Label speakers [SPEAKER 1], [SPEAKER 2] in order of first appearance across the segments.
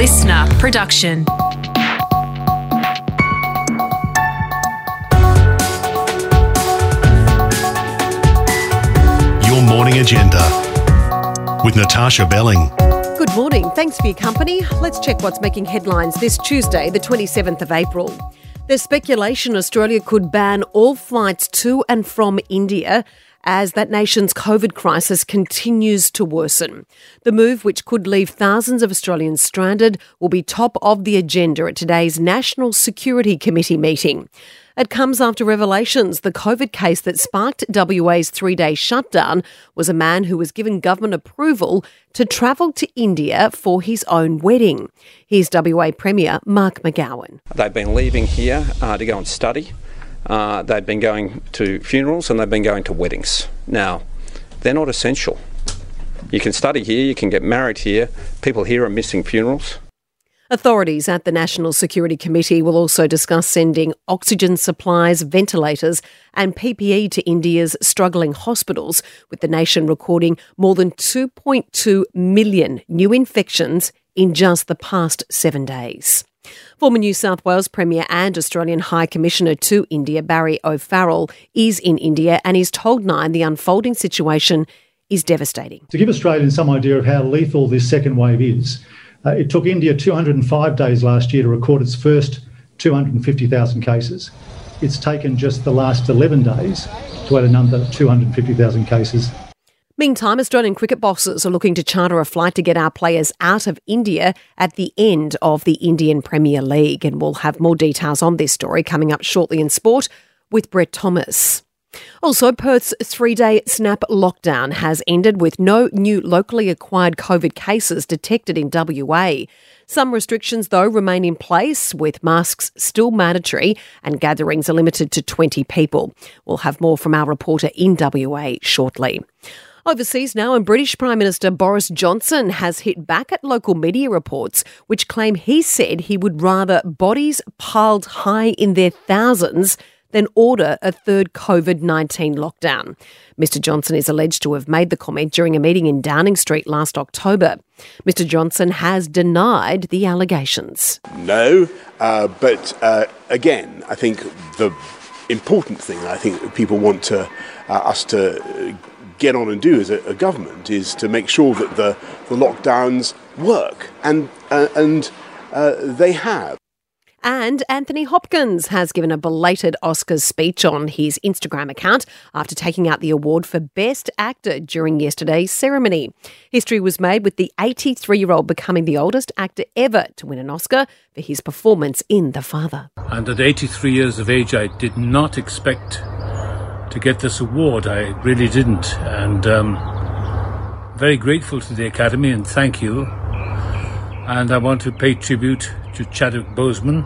[SPEAKER 1] LiSTNR production.
[SPEAKER 2] Your morning agenda with Natasha Belling.
[SPEAKER 3] Good morning. Thanks for your company. Let's check what's making headlines this Tuesday, the 27th of April. There's speculation Australia could ban all flights to and from India as that nation's COVID crisis continues to worsen. The move, which could leave thousands of Australians stranded, will be top of the agenda at today's National Security Committee meeting. It comes after revelations the COVID case that sparked WA's three day shutdown was a man who was given government approval to travel to India for his own wedding. Here's WA Premier Mark McGowan.
[SPEAKER 4] They've been leaving here uh, to go and study. Uh, they've been going to funerals and they've been going to weddings. Now, they're not essential. You can study here, you can get married here. People here are missing funerals.
[SPEAKER 3] Authorities at the National Security Committee will also discuss sending oxygen supplies, ventilators, and PPE to India's struggling hospitals, with the nation recording more than 2.2 million new infections in just the past seven days. Former New South Wales Premier and Australian High Commissioner to India, Barry O'Farrell, is in India and he's told Nine the unfolding situation is devastating.
[SPEAKER 5] To give Australians some idea of how lethal this second wave is, uh, it took India 205 days last year to record its first 250,000 cases. It's taken just the last 11 days to add another 250,000 cases.
[SPEAKER 3] Meantime, Australian cricket bosses are looking to charter a flight to get our players out of India at the end of the Indian Premier League. And we'll have more details on this story coming up shortly in sport with Brett Thomas. Also, Perth's three day snap lockdown has ended with no new locally acquired COVID cases detected in WA. Some restrictions, though, remain in place, with masks still mandatory and gatherings are limited to 20 people. We'll have more from our reporter in WA shortly. Overseas now, and British Prime Minister Boris Johnson has hit back at local media reports which claim he said he would rather bodies piled high in their thousands than order a third COVID 19 lockdown. Mr. Johnson is alleged to have made the comment during a meeting in Downing Street last October. Mr. Johnson has denied the allegations.
[SPEAKER 6] No, uh, but uh, again, I think the important thing I think people want to, uh, us to get on and do as a, a, government is to make sure that the, the lockdowns work, and, uh, and uh, they have.
[SPEAKER 3] And Anthony Hopkins has given a belated Oscars speech on his Instagram account after taking out the award for Best Actor during yesterday's ceremony. History was made with the 83 year old becoming the oldest actor ever to win an Oscar for his performance in The Father.
[SPEAKER 7] And at 83 years of age, I did not expect to get this award. I really didn't. And um, very grateful to the Academy and thank you. And I want to pay tribute to Chadwick Boseman,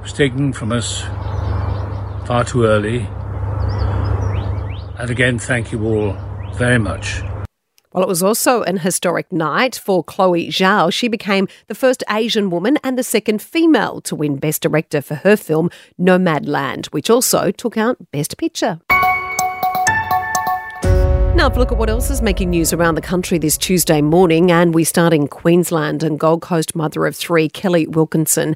[SPEAKER 7] was taken from us far too early. And again, thank you all very much.
[SPEAKER 3] Well, it was also an historic night for Chloe Zhao. She became the first Asian woman and the second female to win Best Director for her film Nomadland, which also took out Best Picture. Now, have a look at what else is making news around the country this Tuesday morning. And we start in Queensland and Gold Coast mother of three, Kelly Wilkinson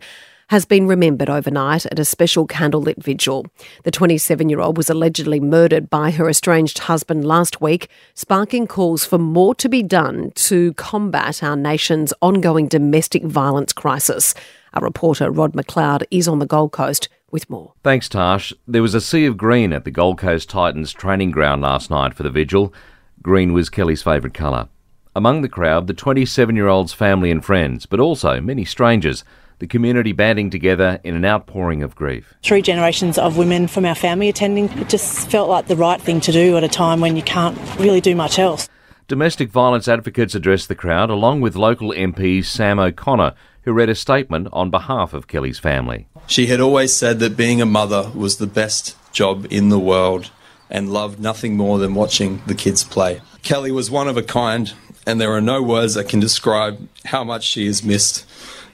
[SPEAKER 3] has been remembered overnight at a special candlelit vigil. The 27 year old was allegedly murdered by her estranged husband last week, sparking calls for more to be done to combat our nation's ongoing domestic violence crisis. Our reporter Rod McLeod is on the Gold Coast with more.
[SPEAKER 8] Thanks, Tash. There was a sea of green at the Gold Coast Titans training ground last night for the vigil. Green was Kelly's favourite colour. Among the crowd, the 27 year old's family and friends, but also many strangers the community banding together in an outpouring of grief.
[SPEAKER 9] Three generations of women from our family attending. It just felt like the right thing to do at a time when you can't really do much else.
[SPEAKER 8] Domestic violence advocates addressed the crowd, along with local MP Sam O'Connor, who read a statement on behalf of Kelly's family.
[SPEAKER 10] She had always said that being a mother was the best job in the world and loved nothing more than watching the kids play. Kelly was one of a kind, and there are no words that can describe how much she is missed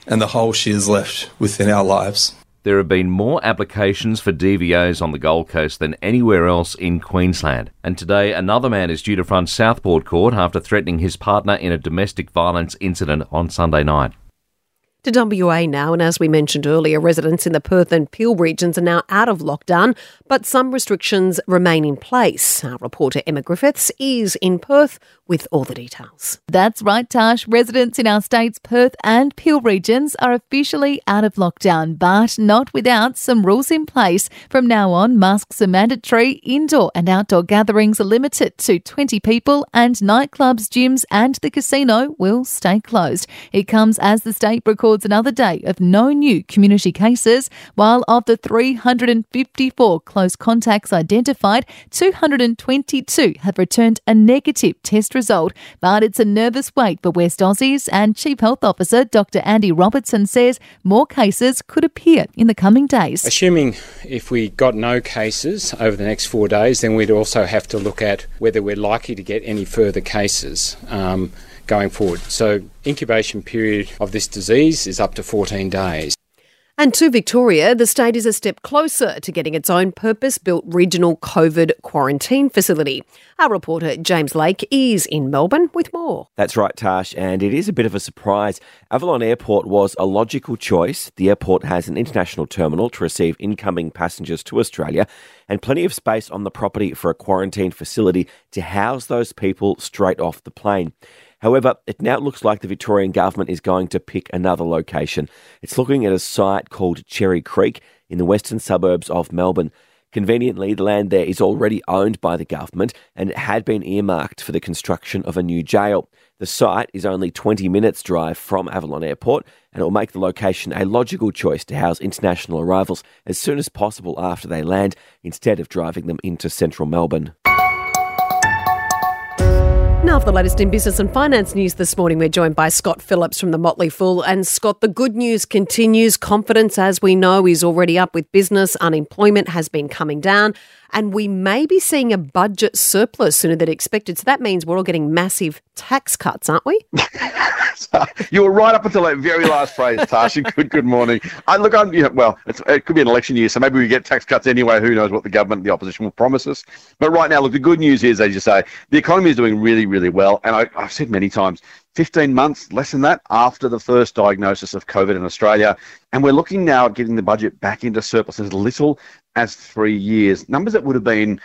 [SPEAKER 10] and the hole she has left within our lives.
[SPEAKER 8] There have been more applications for DVOs on the Gold Coast than anywhere else in Queensland. And today, another man is due to front Southport Court after threatening his partner in a domestic violence incident on Sunday night.
[SPEAKER 3] To WA now, and as we mentioned earlier, residents in the Perth and Peel regions are now out of lockdown, but some restrictions remain in place. Our reporter Emma Griffiths is in Perth with all the details.
[SPEAKER 1] That's right, Tash. Residents in our state's Perth and Peel regions are officially out of lockdown, but not without some rules in place. From now on, masks are mandatory, indoor and outdoor gatherings are limited to 20 people, and nightclubs, gyms, and the casino will stay closed. It comes as the state records records another day of no new community cases, while of the 354 close contacts identified, 222 have returned a negative test result. But it's a nervous wait for West Aussies, and Chief Health Officer Dr. Andy Robertson says more cases could appear in the coming days.
[SPEAKER 11] Assuming if we got no cases over the next four days, then we'd also have to look at whether we're likely to get any further cases. Um, going forward. So, incubation period of this disease is up to 14 days.
[SPEAKER 3] And to Victoria, the state is a step closer to getting its own purpose built regional COVID quarantine facility. Our reporter James Lake is in Melbourne with more.
[SPEAKER 12] That's right, Tash, and it is a bit of a surprise. Avalon Airport was a logical choice. The airport has an international terminal to receive incoming passengers to Australia and plenty of space on the property for a quarantine facility to house those people straight off the plane. However, it now looks like the Victorian government is going to pick another location. It's looking at a site called Cherry Creek in the western suburbs of Melbourne. Conveniently, the land there is already owned by the government and it had been earmarked for the construction of a new jail. The site is only 20 minutes' drive from Avalon Airport and it will make the location a logical choice to house international arrivals as soon as possible after they land instead of driving them into central Melbourne.
[SPEAKER 3] Now, for the latest in business and finance news this morning, we're joined by Scott Phillips from the Motley Fool. And Scott, the good news continues. Confidence, as we know, is already up with business. Unemployment has been coming down and we may be seeing a budget surplus sooner than expected. So that means we're all getting massive tax cuts, aren't we?
[SPEAKER 13] you were right up until that very last phrase, Tasha. good, good morning. I look, on. You know, well, it could be an election year, so maybe we get tax cuts anyway. Who knows what the government, the opposition, will promise us? But right now, look, the good news is, as you say, the economy is doing really, really well. And I, I've said many times, 15 months, less than that, after the first diagnosis of COVID in Australia. And we're looking now at getting the budget back into surplus as little as three years. Numbers that would have been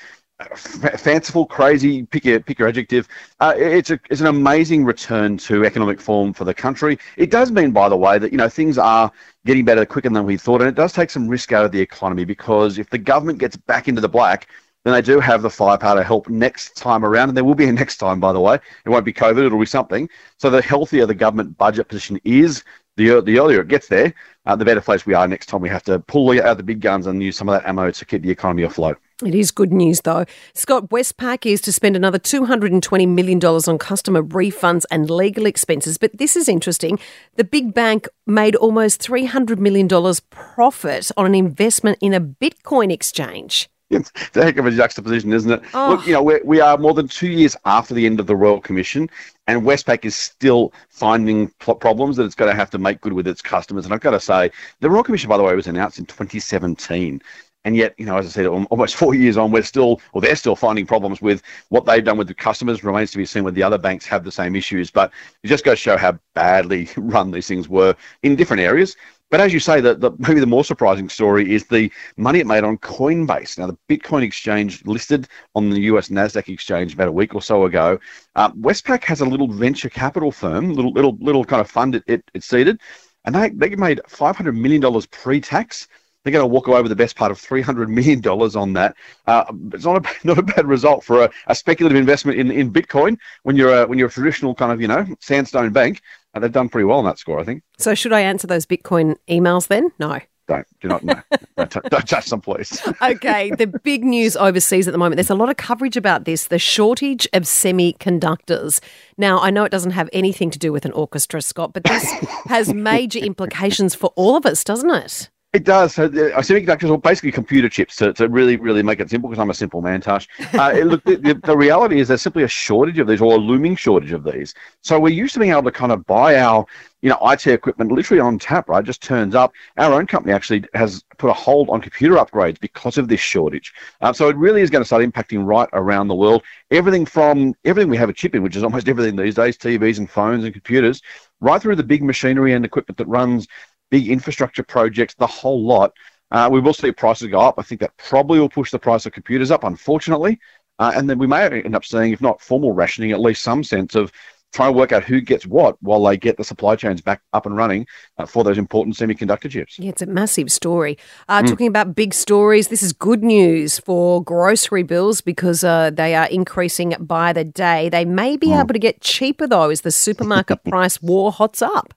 [SPEAKER 13] fanciful, crazy, pick your, pick your adjective. Uh, it's, a, it's an amazing return to economic form for the country. It does mean, by the way, that you know things are getting better quicker than we thought, and it does take some risk out of the economy because if the government gets back into the black, then they do have the firepower to help next time around. And there will be a next time, by the way. It won't be COVID, it'll be something. So the healthier the government budget position is, the, the earlier it gets there, uh, the better place we are next time we have to pull out the big guns and use some of that ammo to keep the economy afloat.
[SPEAKER 3] It is good news, though. Scott, Westpac is to spend another $220 million on customer refunds and legal expenses. But this is interesting. The big bank made almost $300 million profit on an investment in a Bitcoin exchange.
[SPEAKER 13] It's a heck of a juxtaposition, isn't it? Oh. Look, you know, we're, we are more than two years after the end of the Royal Commission, and Westpac is still finding problems that it's going to have to make good with its customers. And I've got to say, the Royal Commission, by the way, was announced in 2017. And yet, you know, as I said, almost four years on, we're still, or they're still finding problems with what they've done with the customers. Remains to be seen whether the other banks have the same issues. But it just goes to show how badly run these things were in different areas. But as you say, the, the, maybe the more surprising story is the money it made on Coinbase. Now, the Bitcoin exchange listed on the US Nasdaq exchange about a week or so ago. Uh, Westpac has a little venture capital firm, little little little kind of fund it, it, it seeded, and they they made five hundred million dollars pre-tax. They're going to walk away with the best part of three hundred million dollars on that. Uh, it's not a not a bad result for a, a, speculative investment in, in Bitcoin when you're a, when you're a traditional kind of you know sandstone bank. Uh, they've done pretty well on that score, I think.
[SPEAKER 3] So should I answer those Bitcoin emails then? No.
[SPEAKER 13] Don't do not no. don't, t- don't touch them, please.
[SPEAKER 3] okay, the big news overseas at the moment. There's a lot of coverage about this. The shortage of semiconductors. Now, I know it doesn't have anything to do with an orchestra, Scott, but this has major implications for all of us, doesn't it?
[SPEAKER 13] It does. So the semiconductors are basically computer chips to, to really, really make it simple because I'm a simple man, Tash. Uh, it, look, the, the, the, reality is there's simply a shortage of these or a looming shortage of these. So we're used to being able to kind of buy our, you know, IT equipment literally on tap, right? It just turns up. Our own company actually has put a hold on computer upgrades because of this shortage. Um, so it really is going to start impacting right around the world. Everything from everything we have a chip in, which is almost everything these days, TVs and phones and computers, right through the big machinery and equipment that runs big infrastructure projects, the whole lot. Uh, we will see prices go up. I think that probably will push the price of computers up, unfortunately. Uh, and then we may end up seeing, if not formal rationing, at least some sense of trying to work out who gets what while they get the supply chains back up and running uh, for those important semiconductor chips.
[SPEAKER 3] Yeah, it's a massive story. Uh, mm. Talking about big stories, this is good news for grocery bills because uh, they are increasing by the day. They may be mm. able to get cheaper though as the supermarket price war hots up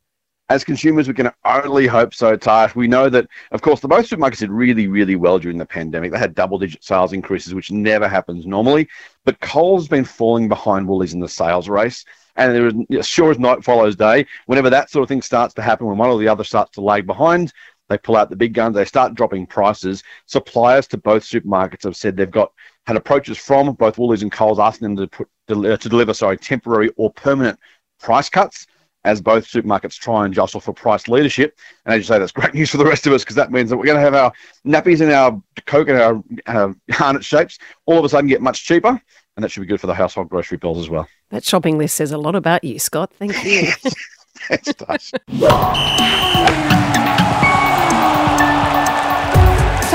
[SPEAKER 13] as consumers, we can only hope so, Tash. We know that, of course, the most supermarkets did really, really well during the pandemic. They had double digit sales increases, which never happens normally. But Coles has been falling behind Woolies in the sales race. And there is, sure as night follows day, whenever that sort of thing starts to happen, when one or the other starts to lag behind, they pull out the big guns, they start dropping prices. Suppliers to both supermarkets have said they've got had approaches from both Woolies and Coles asking them to, put, to deliver sorry, temporary or permanent price cuts as both supermarkets try and jostle for price leadership. And as you say, that's great news for the rest of us because that means that we're going to have our nappies and our Coke and our uh, Arnott's shapes all of a sudden get much cheaper. And that should be good for the household grocery bills as well.
[SPEAKER 3] That shopping list says a lot about you, Scott. Thank you.
[SPEAKER 13] Thanks, Tash.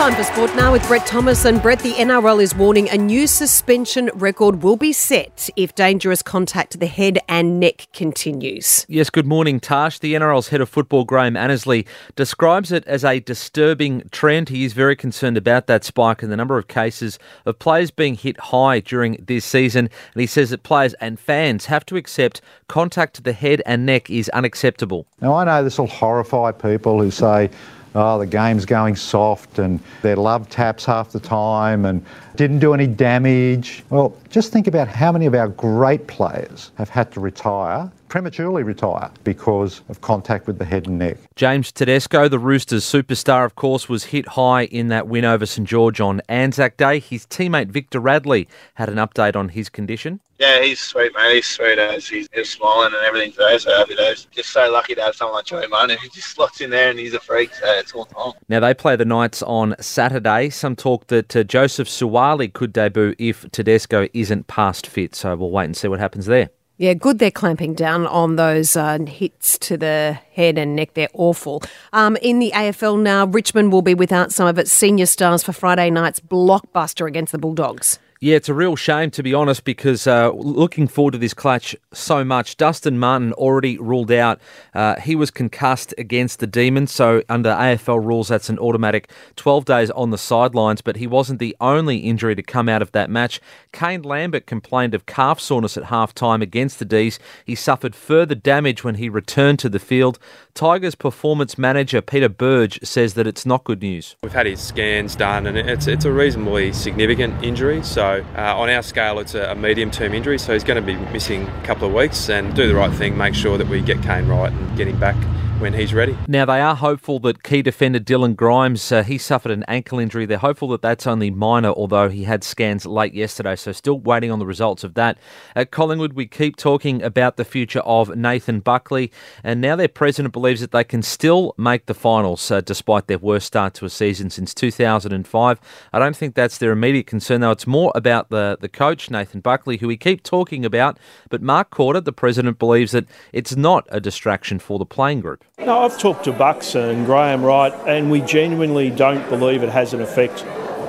[SPEAKER 3] Time for sport now with Brett Thomas. And Brett, the NRL is warning a new suspension record will be set if dangerous contact to the head and neck continues.
[SPEAKER 14] Yes, good morning, Tash. The NRL's head of football, Graham Annesley, describes it as a disturbing trend. He is very concerned about that spike in the number of cases of players being hit high during this season. And he says that players and fans have to accept contact to the head and neck is unacceptable.
[SPEAKER 15] Now, I know this will horrify people who say, oh, the game's going soft and their love taps half the time and didn't do any damage. Well, just think about how many of our great players have had to retire prematurely retire because of contact with the head and neck.
[SPEAKER 14] James Tedesco, the Roosters superstar, of course, was hit high in that win over St George on Anzac Day. His teammate Victor Radley had an update on his condition.
[SPEAKER 16] Yeah, he's sweet, mate. He's sweet as he's, he's smiling and everything today. So happy days. Just so lucky to have someone like Joey Manu who just slots in there and he's a freak. So it's all time.
[SPEAKER 14] Now they play the Knights on Saturday. Some talk that uh, Joseph Suaalii could debut if Tedesco isn't past fit. So we'll wait and see what happens there.
[SPEAKER 3] Yeah, good they're clamping down on those uh, hits to the head and neck. They're awful. Um, in the AFL now, Richmond will be without some of its senior stars for Friday night's blockbuster against the Bulldogs.
[SPEAKER 14] Yeah, it's a real shame to be honest because uh, looking forward to this clutch so much. Dustin Martin already ruled out. Uh, he was concussed against the Demons, so under AFL rules, that's an automatic 12 days on the sidelines. But he wasn't the only injury to come out of that match. Kane Lambert complained of calf soreness at half time against the D's. He suffered further damage when he returned to the field. Tigers performance manager Peter Burge says that it's not good news.
[SPEAKER 17] We've had his scans done, and it's it's a reasonably significant injury. So uh, on our scale, it's a, a medium-term injury. So he's going to be missing a couple of weeks, and do the right thing, make sure that we get Kane right and get him back when he's ready.
[SPEAKER 14] Now, they are hopeful that key defender Dylan Grimes, uh, he suffered an ankle injury. They're hopeful that that's only minor, although he had scans late yesterday, so still waiting on the results of that. At Collingwood, we keep talking about the future of Nathan Buckley, and now their president believes that they can still make the finals uh, despite their worst start to a season since 2005. I don't think that's their immediate concern, though. It's more about the, the coach, Nathan Buckley, who we keep talking about, but Mark Korda, the president, believes that it's not a distraction for the playing group.
[SPEAKER 18] No, I've talked to Bucks and Graham Wright, and we genuinely don't believe it has an effect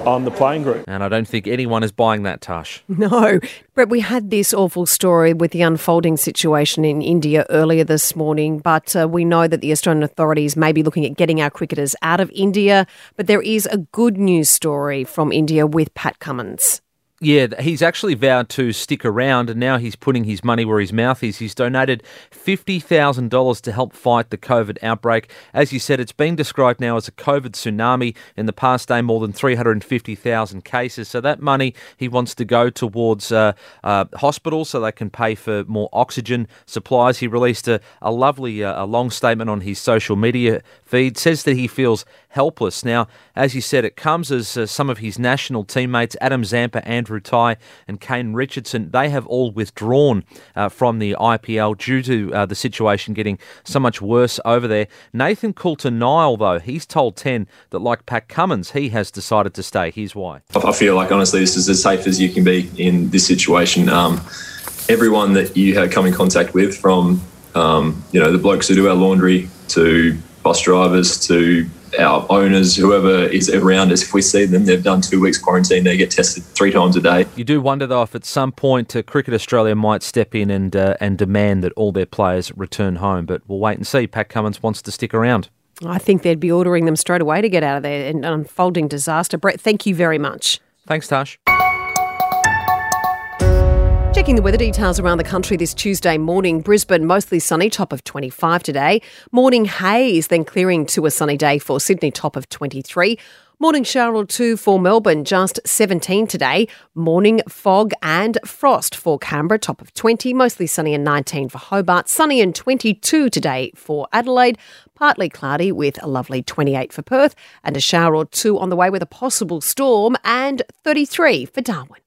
[SPEAKER 18] on the playing group.
[SPEAKER 14] And I don't think anyone is buying that, Tash.
[SPEAKER 3] No. Brett, we had this awful story with the unfolding situation in India earlier this morning, but uh, we know that the Australian authorities may be looking at getting our cricketers out of India. But there is a good news story from India with Pat Cummins.
[SPEAKER 14] Yeah, he's actually vowed to stick around, and now he's putting his money where his mouth is. He's donated $50,000 to help fight the COVID outbreak. As you said, it's been described now as a COVID tsunami. In the past day, more than 350,000 cases. So that money he wants to go towards uh, uh, hospitals so they can pay for more oxygen supplies. He released a, a lovely, uh, a long statement on his social media feed. Says that he feels helpless. Now, as you said, it comes as uh, some of his national teammates, Adam Zampa, Andrew Tye, and Kane Richardson, they have all withdrawn uh, from the IPL due to uh, the situation getting so much worse over there. Nathan Coulter Nile, though, he's told 10 that, like Pat Cummins, he has decided to stay. Here's why.
[SPEAKER 19] I feel like, honestly, this is as safe as you can be in this situation. Um, everyone that you have come in contact with, from um, you know the blokes who do our laundry to bus drivers to our owners, whoever is around us, if we see them, they've done two weeks quarantine, they get tested three times a day.
[SPEAKER 14] You do wonder, though, if at some point uh, Cricket Australia might step in and uh, and demand that all their players return home. But we'll wait and see. Pat Cummins wants to stick around.
[SPEAKER 3] I think they'd be ordering them straight away to get out of there. An unfolding disaster. Brett, thank you very much.
[SPEAKER 14] Thanks, Tash.
[SPEAKER 3] Checking the weather details around the country this Tuesday morning. Brisbane, mostly sunny, top of 25 today. Morning haze, then clearing to a sunny day for Sydney, top of 23. Morning shower or two for Melbourne, just 17 today. Morning fog and frost for Canberra, top of 20. Mostly sunny and 19 for Hobart. Sunny and 22 today for Adelaide. Partly cloudy with a lovely 28 for Perth. And a shower or two on the way with a possible storm. And 33 for Darwin.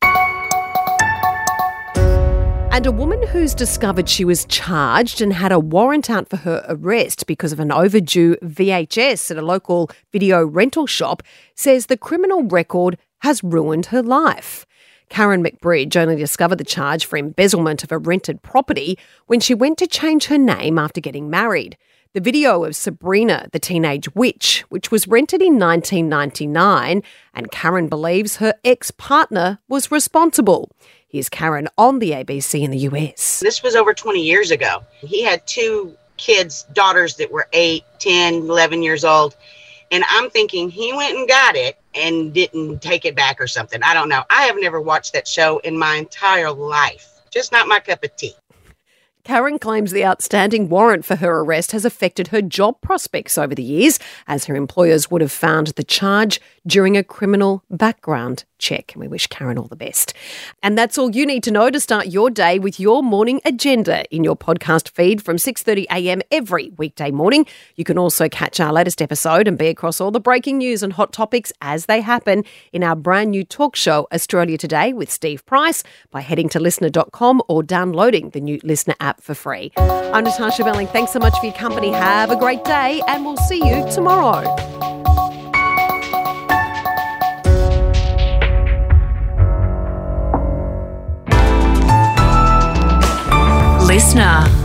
[SPEAKER 3] And a woman who's discovered she was charged and had a warrant out for her arrest because of an overdue VHS at a local video rental shop says the criminal record has ruined her life. Karen McBride only discovered the charge for embezzlement of a rented property when she went to change her name after getting married. The video of Sabrina, the teenage witch, which was rented in 1999, and Karen believes her ex partner was responsible. Here's Karen on the ABC in the US.
[SPEAKER 20] This was over 20 years ago. He had two kids, daughters that were 8, 10, 11 years old. And I'm thinking he went and got it and didn't take it back or something. I don't know. I have never watched that show in my entire life. Just not my cup of tea.
[SPEAKER 3] Karen claims the outstanding warrant for her arrest has affected her job prospects over the years, as her employers would have found the charge during a criminal background check. And we wish Karen all the best. And that's all you need to know to start your day with your morning agenda in your podcast feed from 6:30 a.m. every weekday morning. You can also catch our latest episode and be across all the breaking news and hot topics as they happen in our brand new talk show Australia Today with Steve Price by heading to listnr.com or downloading the new LiSTNR for free. I'm Natasha Belling. Thanks so much for your company. Have a great day and we'll see you tomorrow.
[SPEAKER 21] LiSTNR.